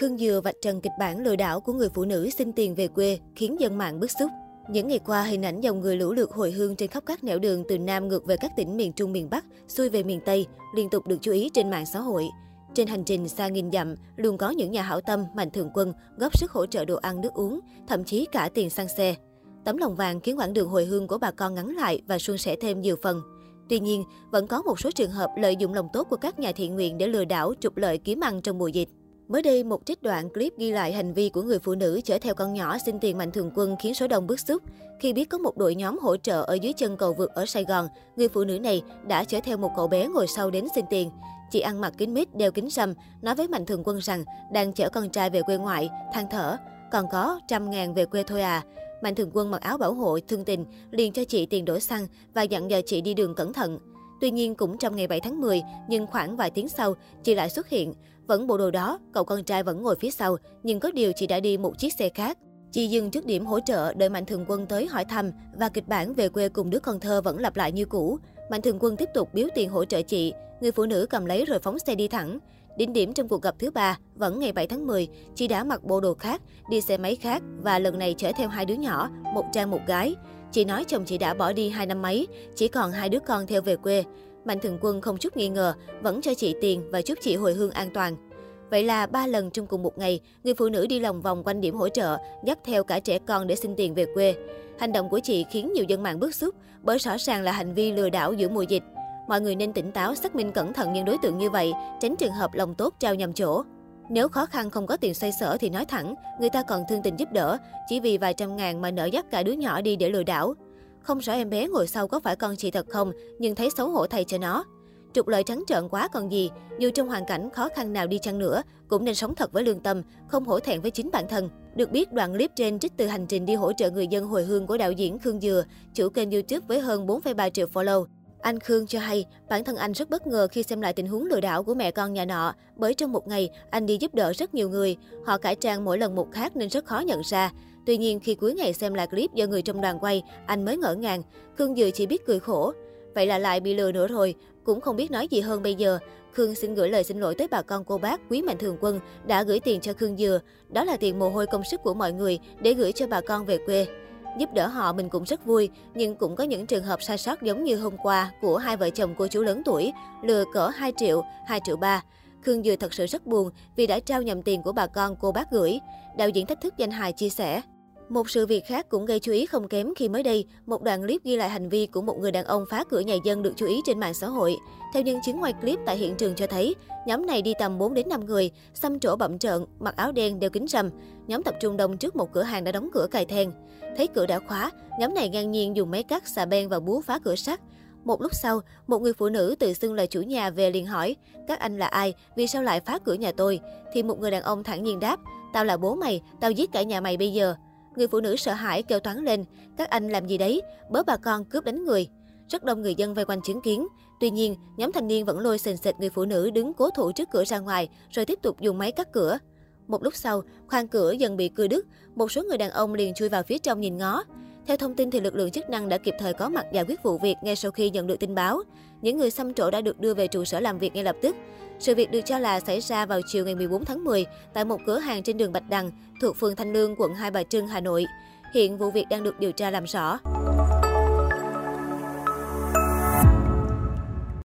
Khương Dừa vạch trần kịch bản lừa đảo của người phụ nữ xin tiền về quê khiến dân mạng bức xúc. Những ngày qua, hình ảnh dòng người lũ lượt hồi hương trên khắp các nẻo đường từ Nam ngược về các tỉnh miền Trung miền Bắc, xuôi về miền Tây, liên tục được chú ý trên mạng xã hội. Trên hành trình xa nghìn dặm, luôn có những nhà hảo tâm, mạnh thường quân góp sức hỗ trợ đồ ăn nước uống, thậm chí cả tiền xăng xe. Tấm lòng vàng khiến quãng đường hồi hương của bà con ngắn lại và suôn sẻ thêm nhiều phần. Tuy nhiên, vẫn có một số trường hợp lợi dụng lòng tốt của các nhà thiện nguyện để lừa đảo trục lợi kiếm ăn trong mùa dịch. Mới đây, một trích đoạn clip ghi lại hành vi của người phụ nữ chở theo con nhỏ xin tiền mạnh thường quân khiến số đông bức xúc. Khi biết có một đội nhóm hỗ trợ ở dưới chân cầu vượt ở Sài Gòn, người phụ nữ này đã chở theo một cậu bé ngồi sau đến xin tiền. Chị ăn mặc kính mít, đeo kính râm, nói với mạnh thường quân rằng đang chở con trai về quê ngoại, than thở. Còn có trăm ngàn về quê thôi à. Mạnh thường quân mặc áo bảo hộ, thương tình, liền cho chị tiền đổ xăng và dặn dò chị đi đường cẩn thận. Tuy nhiên cũng trong ngày 7 tháng 10, nhưng khoảng vài tiếng sau, chị lại xuất hiện. Vẫn bộ đồ đó, cậu con trai vẫn ngồi phía sau, nhưng có điều chị đã đi một chiếc xe khác. Chị dừng trước điểm hỗ trợ đợi Mạnh Thường Quân tới hỏi thăm và kịch bản về quê cùng đứa con thơ vẫn lặp lại như cũ. Mạnh Thường Quân tiếp tục biếu tiền hỗ trợ chị, người phụ nữ cầm lấy rồi phóng xe đi thẳng. Đỉnh điểm trong cuộc gặp thứ ba, vẫn ngày 7 tháng 10, chị đã mặc bộ đồ khác, đi xe máy khác và lần này chở theo hai đứa nhỏ, một trai một gái. Chị nói chồng chị đã bỏ đi hai năm mấy, chỉ còn hai đứa con theo về quê. Mạnh Thường Quân không chút nghi ngờ, vẫn cho chị tiền và chúc chị hồi hương an toàn. Vậy là ba lần trong cùng một ngày, người phụ nữ đi lòng vòng quanh điểm hỗ trợ, dắt theo cả trẻ con để xin tiền về quê. Hành động của chị khiến nhiều dân mạng bức xúc bởi rõ ràng là hành vi lừa đảo giữa mùa dịch. Mọi người nên tỉnh táo, xác minh cẩn thận những đối tượng như vậy, tránh trường hợp lòng tốt trao nhầm chỗ. Nếu khó khăn không có tiền xoay sở thì nói thẳng, người ta còn thương tình giúp đỡ, chỉ vì vài trăm ngàn mà nỡ dắt cả đứa nhỏ đi để lừa đảo. Không rõ em bé ngồi sau có phải con chị thật không, nhưng thấy xấu hổ thay cho nó. Trục lợi trắng trợn quá còn gì, dù trong hoàn cảnh khó khăn nào đi chăng nữa, cũng nên sống thật với lương tâm, không hổ thẹn với chính bản thân. Được biết, đoạn clip trên trích từ hành trình đi hỗ trợ người dân hồi hương của đạo diễn Khương Dừa, chủ kênh YouTube với hơn 4,3 triệu follow. Anh Khương cho hay, bản thân anh rất bất ngờ khi xem lại tình huống lừa đảo của mẹ con nhà nọ, bởi trong một ngày, anh đi giúp đỡ rất nhiều người. Họ cải trang mỗi lần một khác nên rất khó nhận ra. Tuy nhiên, khi cuối ngày xem lại clip do người trong đoàn quay, anh mới ngỡ ngàng. Khương Dừa chỉ biết cười khổ. Vậy là lại bị lừa nữa rồi, cũng không biết nói gì hơn bây giờ. Khương xin gửi lời xin lỗi tới bà con cô bác, quý mạnh thường quân đã gửi tiền cho Khương Dừa. Đó là tiền mồ hôi công sức của mọi người để gửi cho bà con về quê. Giúp đỡ họ mình cũng rất vui, nhưng cũng có những trường hợp sai sót giống như hôm qua của hai vợ chồng cô chú lớn tuổi, lừa cỡ 2 triệu, 2 triệu 3. Khương Dừa thật sự rất buồn vì đã trao nhầm tiền của bà con cô bác gửi. Đạo diễn thách thức danh hài chia sẻ. Một sự việc khác cũng gây chú ý không kém khi mới đây, một đoạn clip ghi lại hành vi của một người đàn ông phá cửa nhà dân được chú ý trên mạng xã hội. Theo nhân chứng ngoài clip tại hiện trường cho thấy, nhóm này đi tầm 4 đến 5 người, xăm chỗ bậm trợn, mặc áo đen đeo kính râm. Nhóm tập trung đông trước một cửa hàng đã đóng cửa cài then. Thấy cửa đã khóa, nhóm này ngang nhiên dùng máy cắt, xà beng và búa phá cửa sắt. Một lúc sau, một người phụ nữ tự xưng là chủ nhà về liền hỏi, các anh là ai, vì sao lại phá cửa nhà tôi? Thì một người đàn ông thẳng nhiên đáp, tao là bố mày, tao giết cả nhà mày bây giờ. Người phụ nữ sợ hãi kêu toán lên, các anh làm gì đấy, bớ bà con cướp đánh người. Rất đông người dân vây quanh chứng kiến. Tuy nhiên, nhóm thanh niên vẫn lôi sền sệt người phụ nữ đứng cố thủ trước cửa ra ngoài, rồi tiếp tục dùng máy cắt cửa. Một lúc sau, khoang cửa dần bị cưa đứt, một số người đàn ông liền chui vào phía trong nhìn ngó. Theo thông tin thì lực lượng chức năng đã kịp thời có mặt giải quyết vụ việc ngay sau khi nhận được tin báo. Những người xăm trổ đã được đưa về trụ sở làm việc ngay lập tức. Sự việc được cho là xảy ra vào chiều ngày 14 tháng 10 tại một cửa hàng trên đường Bạch Đằng thuộc phường Thanh Lương, quận Hai Bà Trưng, Hà Nội. Hiện vụ việc đang được điều tra làm rõ.